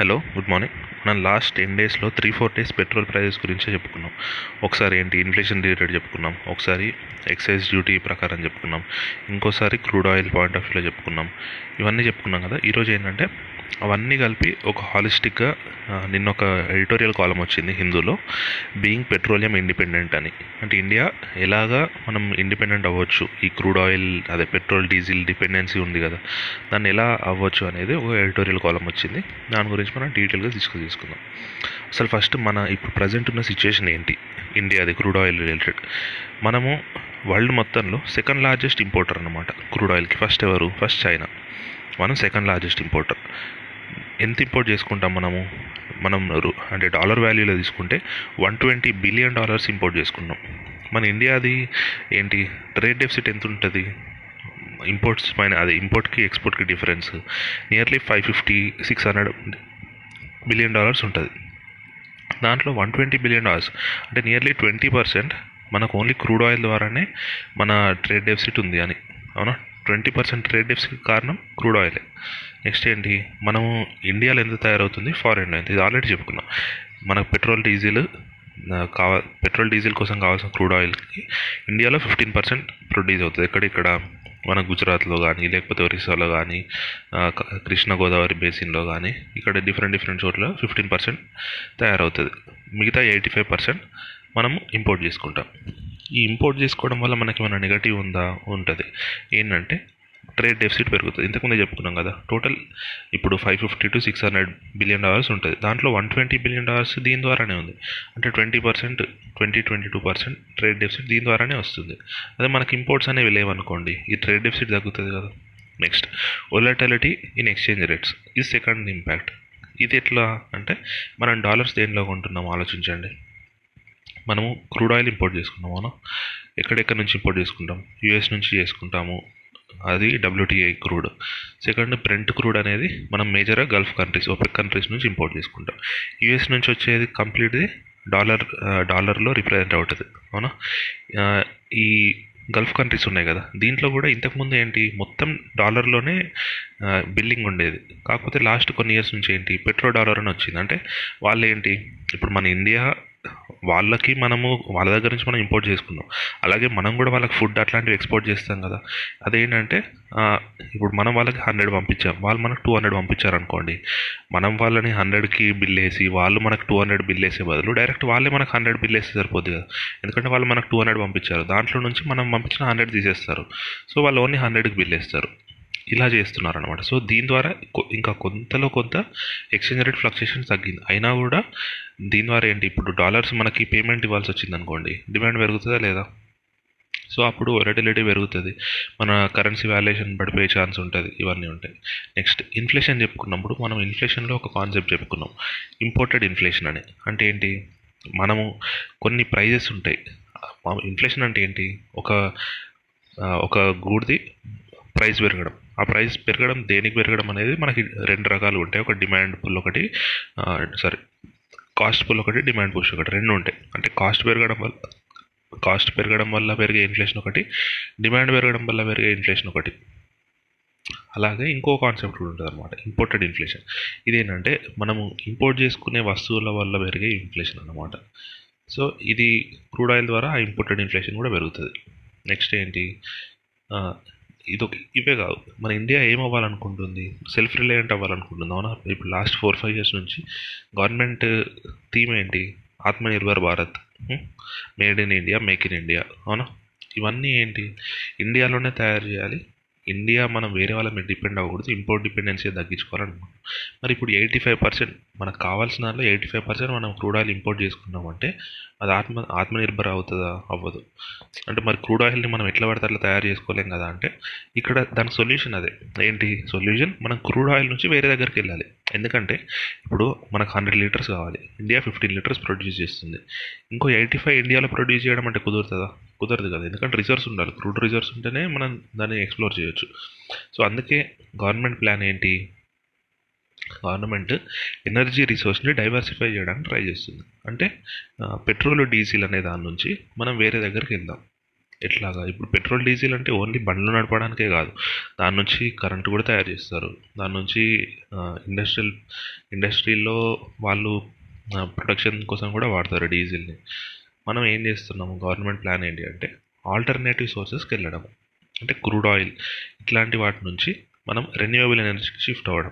Hello good morning. మనం last ten డేస్లో three four days petrol prices గురించే చెప్పుకున్నాం. ఒకసారి ఏంటి ఇన్ఫ్లేషన్ రిలేటెడ్ చెప్పుకున్నాం. ఒకసారి ఎక్సైజ్ డ్యూటీ ప్రకారం చెప్పుకున్నాం. ఇంకోసారి క్రూడ్ ఆయిల్ పాయింట్ ఆఫ్ వ్యూలో చెప్పుకున్నాం. ఇవన్నీ చెప్పుకున్నాం కదా. ఈరోజు ఏంటంటే అవన్నీ కలిపి ఒక హాలిస్టిక్గా నిన్న ఒక ఎడిటోరియల్ కాలం వచ్చింది హిందూలో బీయింగ్ పెట్రోలియం ఇండిపెండెంట్ అని. అంటే ఇండియా ఎలాగా మనం ఇండిపెండెంట్ అవ్వచ్చు? ఈ క్రూడ్ ఆయిల్ అదే పెట్రోల్ డీజిల్ డిపెండెన్సీ ఉంది కదా దాన్ని ఎలా అవ్వచ్చు అనేది ఒక ఎడిటోరియల్ కాలం వచ్చింది. దాని గురించి మనం డీటెయిల్గా తీసుకొని తీసుకుందాం అసలు ఫస్ట్ మన ఇప్పుడు ప్రజెంట్ ఉన్న సిచ్యుయేషన్ ఏంటి? ఇండియాది క్రూడ్ ఆయిల్ రిలేటెడ్ మనము వరల్డ్ మొత్తంలో సెకండ్ లార్జెస్ట్ ఇంపోర్టర్ అనమాట క్రూడ్ ఆయిల్కి ఫస్ట్ ఎవరు? ఫస్ట్ చైనా మనం సెకండ్ లార్జెస్ట్ ఇంపోర్టర్ ఎంత ఇంపోర్ట్ చేసుకుంటాం మనము? మనం అంటే డాలర్ వాల్యూలో తీసుకుంటే one twenty billion dollars import చేసుకున్నాం. మన ఇండియాది ఏంటి? ట్రేడ్ డెఫిసిట్ ఎంత ఉంటుంది ఇంపోర్ట్స్ పైన అదే ఇంపోర్ట్కి ఎక్స్పోర్ట్కి difference nearly five fifty six hundred billion dollars ఉంటుంది. దాంట్లో వన్ ట్వంటీ బిలియన్ డాలర్స్ అంటే నియర్లీ ట్వంటీ పర్సెంట్ మనకు ఓన్లీ క్రూడ్ ఆయిల్ ద్వారానే మన ట్రేడ్ డెఫిసిట్ ఉంది అని. అవునా? ట్వంటీ పర్సెంట్ ట్రేడ్ డెఫిసిట్ కారణం క్రూడ్ ఆయిలే. నెక్స్ట్ ఏంటి? మనము ఇండియాలో ఎంత తయారవుతుంది? ఫారెన్లో ఎంత ఇది ఆల్రెడీ చెప్పుకున్నాం. మనకు పెట్రోల్ డీజిల్ కావా పెట్రోల్ డీజిల్ కోసం కావాల్సిన క్రూడ్ ఆయిల్కి ఇండియాలో ఫిఫ్టీన్ పర్సెంట్ ప్రొడ్యూస్ అవుతుంది. ఎక్కడ ఇక్కడ? మన గుజరాత్లో కానీ లేకపోతే ఒరిస్సాలో కానీ కృష్ణ గోదావరి బేసిన్లో కానీ ఇక్కడ డిఫరెంట్ డిఫరెంట్ చోట్ల ఫిఫ్టీన్ పర్సెంట్ తయారవుతుంది. మిగతా ఎయిటీ ఫైవ్ పర్సెంట్ మనము ఇంపోర్ట్ చేసుకుంటాం. ఈ ఇంపోర్ట్ చేసుకోవడం వల్ల మనకి ఏమైనా నెగటివ్ ఉందా ఉంటుంది. ఏంటంటే ట్రేడ్ డెఫిసిట్ పెరుగుతుంది. ఇంతకుముందే చెప్పుకున్నాం కదా టోటల్ ఇప్పుడు five fifty to six hundred billion dollars ఉంటుంది. దాంట్లో వన్ ట్వంటీ బిలియన్ డాలర్స్ దీని ద్వారానే ఉంది. అంటే twenty percent twenty twenty two percent trade deficit దీని ద్వారానే వస్తుంది. అదే మనకి ఇంపోర్ట్స్ అనేవి లేవనుకోండి ఈ ట్రేడ్ డెఫిసిట్ తగ్గుతుంది కదా. Next volatility in exchange rates ఇది సెకండ్ ఇంపాక్ట్ ఇది ఎట్లా అంటే మనం డాలర్స్ దేనిలో కొంటున్నాం ఆలోచించండి. మనము క్రూడ్ ఆయిల్ ఇంపోర్ట్ చేసుకుంటాం అవునా? ఎక్కడెక్కడ నుంచి ఇంపోర్ట్ చేసుకుంటాం? యూఎస్ నుంచి చేసుకుంటాము. అది WTI crude. Second brent crude అనేది మనం మేజర్గా గల్ఫ్ కంట్రీస్ ఒపెక్ కంట్రీస్ నుంచి ఇంపోర్ట్ చేసుకుంటాం. యూఎస్ నుంచి వచ్చేది కంప్లీట్ది డాలర్ డాలర్లో రిప్రజెంట్ అవుతుంది అవునా? ఈ గల్ఫ్ కంట్రీస్ ఉన్నాయి కదా దీంట్లో కూడా ఇంతకుముందు ఏంటి మొత్తం డాలర్లోనే బిల్లింగ్ ఉండేది. కాకపోతే లాస్ట్ కొన్ని ఇయర్స్ నుంచి ఏంటి పెట్రో డాలర్ అని వచ్చింది. అంటే వాళ్ళు ఏంటి ఇప్పుడు మన ఇండియా వాళ్ళకి మనము వాళ్ళ దగ్గర నుంచి మనం ఇంపోర్ట్ చేసుకున్నాం అలాగే మనం కూడా వాళ్ళకి ఫుడ్ అట్లాంటివి ఎక్స్పోర్ట్ చేస్తాం కదా. అదేంటంటే ఇప్పుడు మనం వాళ్ళకి హండ్రెడ్ పంపించాం. వాళ్ళు మనకు టూ హండ్రెడ్ పంపించారు అనుకోండి మనం వాళ్ళని హండ్రెడ్కి బిల్ వేసి వాళ్ళు మనకు టూ హండ్రెడ్ బిల్ వేసే బదులు డైరెక్ట్ వాళ్ళే మనకు హండ్రెడ్ బిల్ వేస్తే సరిపోద్ది కదా ఎందుకంటే వాళ్ళు మనకు టూ హండ్రెడ్ పంపించారు. దాంట్లో నుంచి మనం పంపించిన హండ్రెడ్ తీసేస్తారు. సో వాళ్ళు ఓన్లీ హండ్రెడ్కి బిల్ వేస్తారు. ఇలా చేస్తున్నారు అనమాట సో దీని ద్వారా ఇంకా కొంతలో కొంత ఎక్స్చేంజ్ రేట్ ఫ్లక్చుయేషన్ తగ్గింది. అయినా కూడా దీని ద్వారా ఏంటి? ఇప్పుడు డాలర్స్ మనకి పేమెంట్ ఇవ్వాల్సి వచ్చింది అనుకోండి డిమాండ్ పెరుగుతుందా లేదా? సో అప్పుడు ఒరటిలిటీ పెరుగుతుంది. మన కరెన్సీ వాల్యుయేషన్ పడిపోయే ఛాన్స్ ఉంటుంది ఇవన్నీ ఉంటాయి. నెక్స్ట్ ఇన్ఫ్లేషన్ చెప్పుకున్నప్పుడు మనం ఇన్ఫ్లేషన్లో ఒక కాన్సెప్ట్ చెప్పుకున్నాం. ఇంపోర్టెడ్ ఇన్ఫ్లేషన్ అని. అంటే ఏంటి? మనము కొన్ని ప్రైజెస్ ఉంటాయి. ఇన్ఫ్లేషన్ అంటే ఏంటి? ఒక ఒక గూడ్ది ప్రైస్ పెరగడం. ఆ ప్రైస్ పెరగడం దేనికి పెరగడం అనేది మనకి రెండు రకాలు ఉంటాయి. ఒక డిమాండ్ పుల్ ఒకటి సారీ కాస్ట్ పుల్ ఒకటి డిమాండ్ పుష్ ఒకటి రెండు ఉంటాయి. అంటే కాస్ట్ పెరగడం వల్ల కాస్ట్ పెరగడం వల్ల పెరిగే ఇన్ఫ్లేషన్ ఒకటి డిమాండ్ పెరగడం వల్ల పెరిగే ఇన్ఫ్లేషన్ ఒకటి. అలాగే ఇంకో కాన్సెప్ట్ కూడా ఉంటుంది అనమాట ఇంపోర్టెడ్ ఇన్ఫ్లేషన్. ఇదేంటంటే మనము ఇంపోర్ట్ చేసుకునే వస్తువుల వల్ల పెరిగే ఇన్ఫ్లేషన్ అన్నమాట. సో ఇది క్రూడ్ ఆయిల్ ద్వారా ఆ ఇంపోర్టెడ్ ఇన్ఫ్లేషన్ కూడా పెరుగుతుంది. నెక్స్ట్ ఏంటి? ఇదొక ఇవే కాదు. మన ఇండియా ఏం అవ్వాలనుకుంటుంది సెల్ఫ్ రిలయంట్ అవ్వాలనుకుంటుంది. అవునా? ఇప్పుడు లాస్ట్ ఫోర్ ఫైవ్ ఇయర్స్ నుంచి గవర్నమెంట్ థీమ్ ఏంటి? Aatmanirbhar Bharat. Made in India make in India అవునా? ఇవన్నీ ఏంటి? ఇండియాలోనే తయారు చేయాలి. ఇండియా మనం వేరే వాళ్ళ మీద డిపెండ్ అవ్వకూడదు. ఇంపోర్ట్ డిపెండెన్సీ తగ్గించుకోవాలనుకుంటున్నాం. మరి ఇప్పుడు ఎయిటీ ఫైవ్ పర్సెంట్ మనకు కావాల్సిన దాంట్లో ఎయిటీ ఫైవ్ పర్సెంట్ మనం క్రూడ్ ఆయిల్ ఇంపోర్ట్ చేసుకున్నామంటే అది ఆత్మ ఆత్మనిర్భర్ అవుతుందా? అవ్వదు. అంటే మరి క్రూడ్ ఆయిల్ని మనం ఎట్లా పడితే అట్లా తయారు చేసుకోలేం కదా అంటే ఇక్కడ దాని సొల్యూషన్ అదే. ఏంటి? సొల్యూషన్ మనం క్రూడ్ ఆయిల్ నుంచి వేరే దగ్గరికి వెళ్ళాలి. ఎందుకంటే ఇప్పుడు మనకు హండ్రెడ్ లీటర్స్ కావాలి. ఇండియా ఫిఫ్టీన్ లీటర్స్ ప్రొడ్యూస్ చేస్తుంది. ఇంకో ఎయిటీ ఫైవ్ ఇండియాలో ప్రొడ్యూస్ చేయడం అంటే కుదురుతుందా? కుదరదు కదా. ఎందుకంటే రిజర్వ్స్ ఉండాలి. క్రూడ్ రిజర్వ్స్ ఉంటేనే మనం దాన్ని ఎక్స్ప్లోర్ చేయొచ్చు. సో అందుకే గవర్నమెంట్ ప్లాన్ ఏంటి? గవర్నమెంట్ ఎనర్జీ రిసోర్స్ని డైవర్సిఫై చేయడానికి ట్రై చేస్తుంది. అంటే పెట్రోల్ డీజిల్ అనే దాని నుంచి మనం వేరే దగ్గరికి వెళ్దాం. ఎట్లాగా ఇప్పుడు పెట్రోల్ డీజిల్ అంటే ఓన్లీ బండ్లు నడపడానికే కాదు. దాని నుంచి కరెంట్ కూడా తయారు చేస్తారు. దాని నుంచి ఇండస్ట్రియల్ ఇండస్ట్రీలో వాళ్ళు ప్రొడక్షన్ కోసం కూడా వాడతారు డీజిల్ని. మనం ఏం చేస్తున్నాము గవర్నమెంట్ ప్లాన్ ఏంటి అంటే ఆల్టర్నేటివ్ సోర్సెస్కి వెళ్ళడం అంటే క్రూడ్ ఆయిల్ ఇట్లాంటి వాటి నుంచి మనం రెన్యూవబుల్ ఎనర్జీకి షిఫ్ట్ అవ్వడం.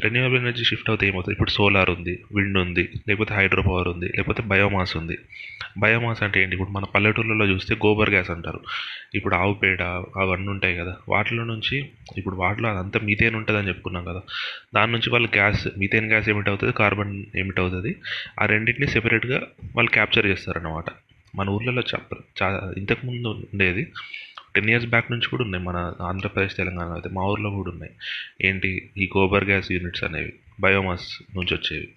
రెన్యూవబుల్ ఎనర్జీ షిఫ్ట్ అవుతే ఏమవుతుంది? ఇప్పుడు సోలార్ ఉంది విండ్ ఉంది లేకపోతే హైడ్రో పవర్ ఉంది లేకపోతే బయోమాస్ ఉంది. బయోమాస్ అంటే ఏంటి? ఇప్పుడు మన పల్లెటూళ్ళలో చూస్తే గోబర్ గ్యాస్ అంటారు. ఇప్పుడు ఆవు పేడ అవన్నీ ఉంటాయి కదా. వాటిలో నుంచి ఇప్పుడు వాటిలో అదంతా మీథేన్ ఉంటుంది అని చెప్పుకున్నాం కదా. దాని నుంచి వాళ్ళు గ్యాస్ మీథేన్ గ్యాస్ ఏమిటవుతుంది కార్బన్ ఏమిటవుతుంది ఆ రెండింటిని సెపరేట్గా వాళ్ళు క్యాప్చర్ చేస్తారన్నమాట. మన ఊర్లలో చెప్ప చా ఇంతకుముందు ఉండేది టెన్ ఇయర్స్ బ్యాక్ నుంచి కూడా ఉన్నాయి. మన ఆంధ్రప్రదేశ్ తెలంగాణ అయితే మా ఊర్లో కూడా ఉన్నాయి. ఏంటి? ఈ గోబర్ గ్యాస్ యూనిట్స్ అనేవి బయోమాస్ నుంచి వచ్చేవి.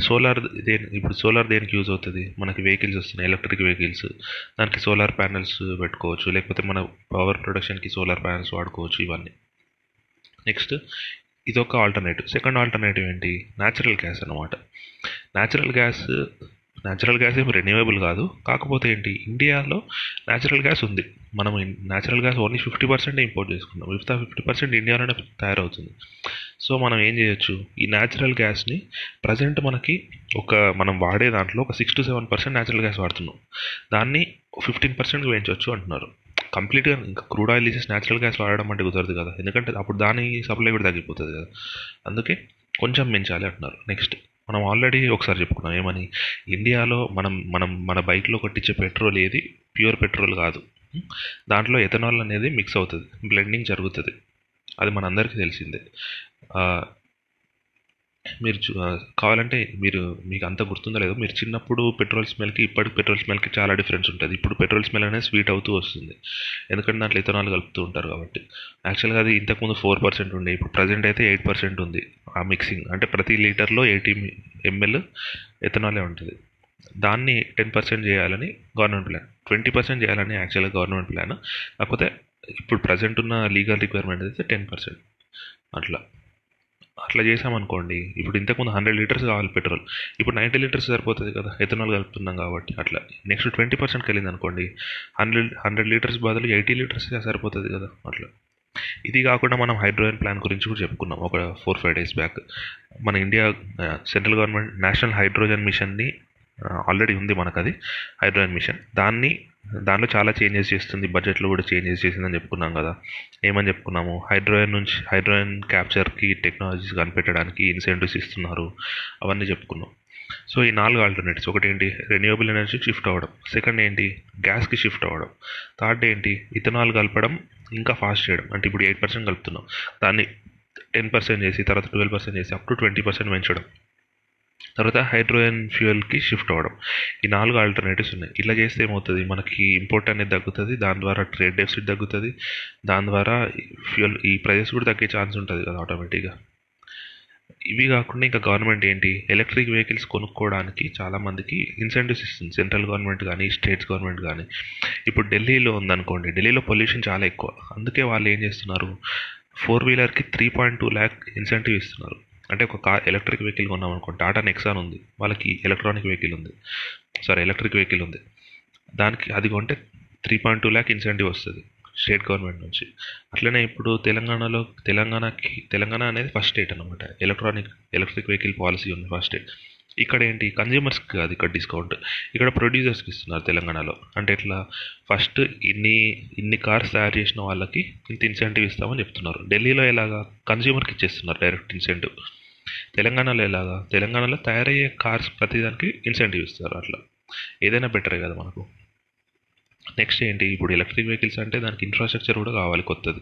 సోలార్ దేని ఇప్పుడు సోలార్ దేనికి యూజ్ అవుతుంది? మనకి వెహికల్స్ వస్తున్నాయి ఎలక్ట్రిక్ వెహికల్స్. దానికి సోలార్ ప్యానెల్స్ పెట్టుకోవచ్చు. లేకపోతే మన పవర్ ప్రొడక్షన్కి సోలార్ ప్యానెల్స్ వాడుకోవచ్చు ఇవన్నీ. నెక్స్ట్ ఇదొక ఆల్టర్నేటివ్. సెకండ్ ఆల్టర్నేటివ్ ఏంటి? న్యాచురల్ గ్యాస్ అనమాట న్యాచురల్ గ్యాస్ న్యాచురల్ గ్యాస్ ఏమి రెన్యూవబుల్ కాదు. కాకపోతే ఏంటి? ఇండియాలో న్యాచురల్ గ్యాస్ ఉంది. మనం natural gas only fifty percent import చేసుకున్నాం మిగతా ఫిఫ్టీ పర్సెంట్ ఇండియాలోనే తయారవుతుంది. సో మనం ఏం చేయొచ్చు? ఈ న్యాచురల్ గ్యాస్ని ప్రజెంట్ మనకి ఒక మనం వాడే దాంట్లో ఒక six to seven percent natural gas వాడుతున్నాం. దాన్ని ఫిఫ్టీన్ పర్సెంట్కి పెంచవచ్చు అంటున్నారు. కంప్లీట్గా ఇంకా క్రూడ్ ఆయిల్ తీసేసి న్యాచురల్ గ్యాస్ వాడడం అంటే కుదరదు కదా. ఎందుకంటే అప్పుడు దాని సప్లై కూడా తగ్గిపోతుంది కదా. అందుకే కొంచెం పెంచాలి అంటున్నారు. నెక్స్ట్ మనం ఆల్రెడీ ఒకసారి చెప్పుకున్నాం ఏమని? ఇండియాలో మనం మనం మన బైక్లో కొట్టించే పెట్రోల్ ఏది? ప్యూర్ పెట్రోల్ కాదు. దాంట్లో ఎథనాల్ అనేది మిక్స్ అవుతుంది. బ్లెండింగ్ జరుగుతుంది. అది మనందరికీ తెలిసిందే. మీరు కావాలంటే మీరు మీకు అంత గుర్తుందో లేదో మీరు చిన్నప్పుడు పెట్రోల్ స్మెల్కి ఇప్పటికి పెట్రోల్ స్మెల్కి చాలా డిఫరెన్స్ ఉంటుంది. ఇప్పుడు పెట్రోల్ స్మెల్ అనేది స్వీట్ అవుతూ వస్తుంది. ఎందుకంటే దాంట్లో ఇథనాల్ కలుపుతూ ఉంటారు కాబట్టి. యాక్చువల్గా అది ఇంతకుముందు ఫోర్ పర్సెంట్ ఉండే ఇప్పుడు ప్రజెంట్ అయితే ఎయిట్ పర్సెంట్ ఉంది ఆ మిక్సింగ్. అంటే ప్రతి లీటర్లో ఎయిటీ ఎంఎల్ ఎథనాలే ఉంటుంది. దాన్ని టెన్ పర్సెంట్ చేయాలని గవర్నమెంట్ ప్లాన్. ట్వంటీ పర్సెంట్ చేయాలని యాక్చువల్గా గవర్నమెంట్ ప్లాన్. కాకపోతే ఇప్పుడు ప్రజెంట్ ఉన్న లీగల్ రిక్వైర్మెంట్ అయితే టెన్ పర్సెంట్ అట్లా. అట్లా చేసామనుకోండి ఇప్పుడు ఇంతకుముందు హండ్రెడ్ లీటర్స్ కావాలి పెట్రోల్ ఇప్పుడు నైంటీ లీటర్స్ సరిపోతుంది కదా ఎథనాల్ కలుపుతున్నాం కాబట్టి అట్లా. నెక్స్ట్ ట్వంటీ పర్సెంట్కి వెళ్ళింది అనుకోండి హండ్రెడ్ హండ్రెడ్ లీటర్స్ బదులు ఎయిటీ లీటర్స్ సరిపోతుంది కదా అట్లా. ఇది కాకుండా మనం హైడ్రోజన్ ప్లాన్ గురించి కూడా చెప్పుకున్నాం ఒక ఫోర్ ఫైవ్ డేస్ బ్యాక్. మన India central government national hydrogen మిషన్ని ఆల్రెడీ ఉంది మనకు అది హైడ్రోజన్ మిషన్. దాన్ని దానిలో చాలా చేంజెస్ చేస్తుంది బడ్జెట్లో కూడా చేంజెస్ చేసిందని చెప్పుకున్నాం కదా. ఏమని చెప్పుకున్నాము? హైడ్రోజన్ నుంచి హైడ్రోజన్ క్యాప్చర్కి టెక్నాలజీస్ కనిపెట్టడానికి ఇన్సెంటివ్స్ ఇస్తున్నారు అవన్నీ చెప్పుకున్నాం. సో ఈ నాలుగు ఆల్టర్నేటివ్స్ ఒకటి ఏంటి? రెన్యూవబుల్ ఎనర్జీకి షిఫ్ట్ అవ్వడం. సెకండ్ ఏంటి? గ్యాస్కి షిఫ్ట్ అవ్వడం. థర్డ్ ఏంటి? ఇథనాల్ కలపడం ఇంకా ఫాస్ట్ చేయడం. అంటే ఇప్పుడు ఎయిట్ పర్సెంట్ కలుపుతున్నాం. దాన్ని టెన్ పర్సెంట్ చేసి తర్వాత ట్వెల్వ్ పర్సెంట్ చేసి అప్ టు ట్వంటీ పర్సెంట్ పెంచడం. తర్వాత హైడ్రోజన్ ఫ్యూయల్కి షిఫ్ట్ అవ్వడం. ఈ నాలుగు ఆల్టర్నేటివ్స్ ఉన్నాయి. ఇలా చేస్తే ఏమవుతుంది? మనకి ఇంపోర్ట్ అనేది తగ్గుతుంది దాని ద్వారా ట్రేడ్ డెఫిసిట్ తగ్గుతుంది దాని ద్వారా ఫ్యూయల్ ఈ ప్రైజెస్ కూడా తగ్గే ఛాన్స్ ఉంటుంది కదా ఆటోమేటిక్గా. ఇవి కాకుండా ఇంకా గవర్నమెంట్ ఏంటి? ఎలక్ట్రిక్ వెహికల్స్ కొనుక్కోవడానికి చాలామందికి ఇన్సెంటివ్స్ ఇస్తుంది. సెంట్రల్ గవర్నమెంట్ కానీ స్టేట్స్ గవర్నమెంట్ కానీ. ఇప్పుడు ఢిల్లీలో ఉందనుకోండి ఢిల్లీలో పొల్యూషన్ చాలా ఎక్కువ. అందుకే వాళ్ళు ఏం చేస్తున్నారు? Four వీలర్కి three point two lakh incentive ఇస్తున్నారు. అంటే ఒక కార్ ఎలక్ట్రిక్ వెహికల్ కొన్నాం అనుకో టాటా నెక్సాన్ ఉంది. వాళ్ళకి ఎలక్ట్రానిక్ వెహికల్ ఉంది. సారీ ఎలక్ట్రిక్ వెహికల్ ఉంది. దానికి అది కొంటే three point two lakh incentive వస్తుంది స్టేట్ గవర్నమెంట్ నుంచి. అట్లనే ఇప్పుడు తెలంగాణలో తెలంగాణకి తెలంగాణ అనేది ఫస్ట్ స్టేట్ అనమాట ఎలక్ట్రానిక్ ఎలక్ట్రిక్ వెహికల్ పాలసీ ఉంది ఫస్ట్ స్టేట్ ఇక్కడ ఏంటి? కన్జ్యూమర్స్కి కాదు ఇక్కడ డిస్కౌంట్ ఇక్కడ ప్రొడ్యూసర్స్కి ఇస్తున్నారు తెలంగాణలో. అంటే ఇట్లా ఫస్ట్ ఇన్ని ఇన్ని కార్స్ తయారు చేసిన వాళ్ళకి ఇంత ఇన్సెంటివ్ ఇస్తామని చెప్తున్నారు. ఢిల్లీలో ఎలాగా? కన్జ్యూమర్కి ఇచ్చేస్తున్నారు డైరెక్ట్ ఇన్సెంటివ్ తెలంగాణలో ఎలాగా? తెలంగాణలో తయారయ్యే కార్స్ ప్రతిదానికి ఇన్సెంటివ్ ఇస్తారు అట్లా. ఏదైనా బెటరే కదా మనకు. నెక్స్ట్ ఏంటి? ఇప్పుడు ఎలక్ట్రిక్ వెహికల్స్ అంటే దానికి ఇన్ఫ్రాస్ట్రక్చర్ కూడా కావాలి కొత్తది.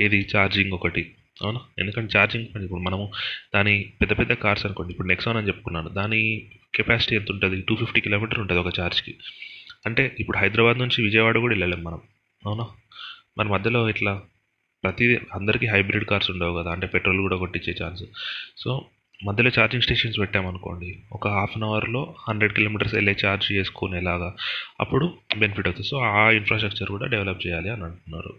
ఏది? ఛార్జింగ్ ఒకటి. అవునా? ఎందుకంటే ఛార్జింగ్ ఇప్పుడు మనము దాని పెద్ద పెద్ద కార్స్ అనుకోండి. ఇప్పుడు నెక్సాన్ అని చెప్పుకున్నాను. దాని కెపాసిటీ ఎంత ఉంటుంది? టూ ఫిఫ్టీ కిలోమీటర్ ఉంటుంది ఒక ఛార్జ్కి అంటే ఇప్పుడు హైదరాబాద్ నుంచి విజయవాడ కూడా వెళ్ళలేం మనం. అవునా? మన మధ్యలో ఇట్లా ప్రతి అందరికీ హైబ్రిడ్ కార్స్ ఉండవు కదా అంటే పెట్రోల్ కూడా కొట్టించే ఛాన్స్. సో మధ్యలో ఛార్జింగ్ స్టేషన్స్ పెట్టామనుకోండి ఒక హాఫ్ అన్ అవర్లో హండ్రెడ్ కిలోమీటర్స్ వెళ్ళే ఛార్జ్ చేసుకునేలాగా అప్పుడు బెనిఫిట్ అవుతుంది. సో ఆ ఇన్ఫ్రాస్ట్రక్చర్ కూడా డెవలప్ చేయాలి అని అంటున్నారు.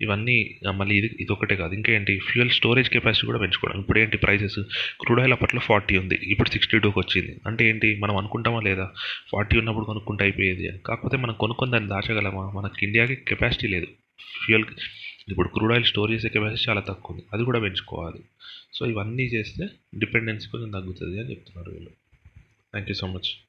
ఇవన్నీ మళ్ళీ ఇది ఇది ఒకటే కాదు. ఇంకేంటి ఫ్యూయల్ స్టోరేజ్ కెపాసిటీ కూడా పెంచుకోవడం. ఇప్పుడు ఏంటి? ప్రైసెస్ క్రూడ్ ఆయిల్ అప్పట్లో ఫార్టీ ఉంది. ఇప్పుడు సిక్స్టీ టూకి వచ్చింది. అంటే ఏంటి? మనం అనుకుంటామా లేదా? ఫార్టీ ఉన్నప్పుడు కొనుక్కుంటే అయిపోయేది అని. కాకపోతే మనం కొనుక్కొని దాన్ని దాచగలమా? మనకి ఇండియాకి కెపాసిటీ లేదు. ఫ్యూయల్ ఇప్పుడు క్రూడ్ ఆయిల్ స్టోర్ చేసే కెపాసిటీ చాలా తక్కువ ఉంది అది కూడా పెంచుకోవాలి. సో ఇవన్నీ చేస్తే డిపెండెన్సీ కొంచెం తగ్గుతుంది అని చెప్తున్నారు వీళ్ళు. Thank you so much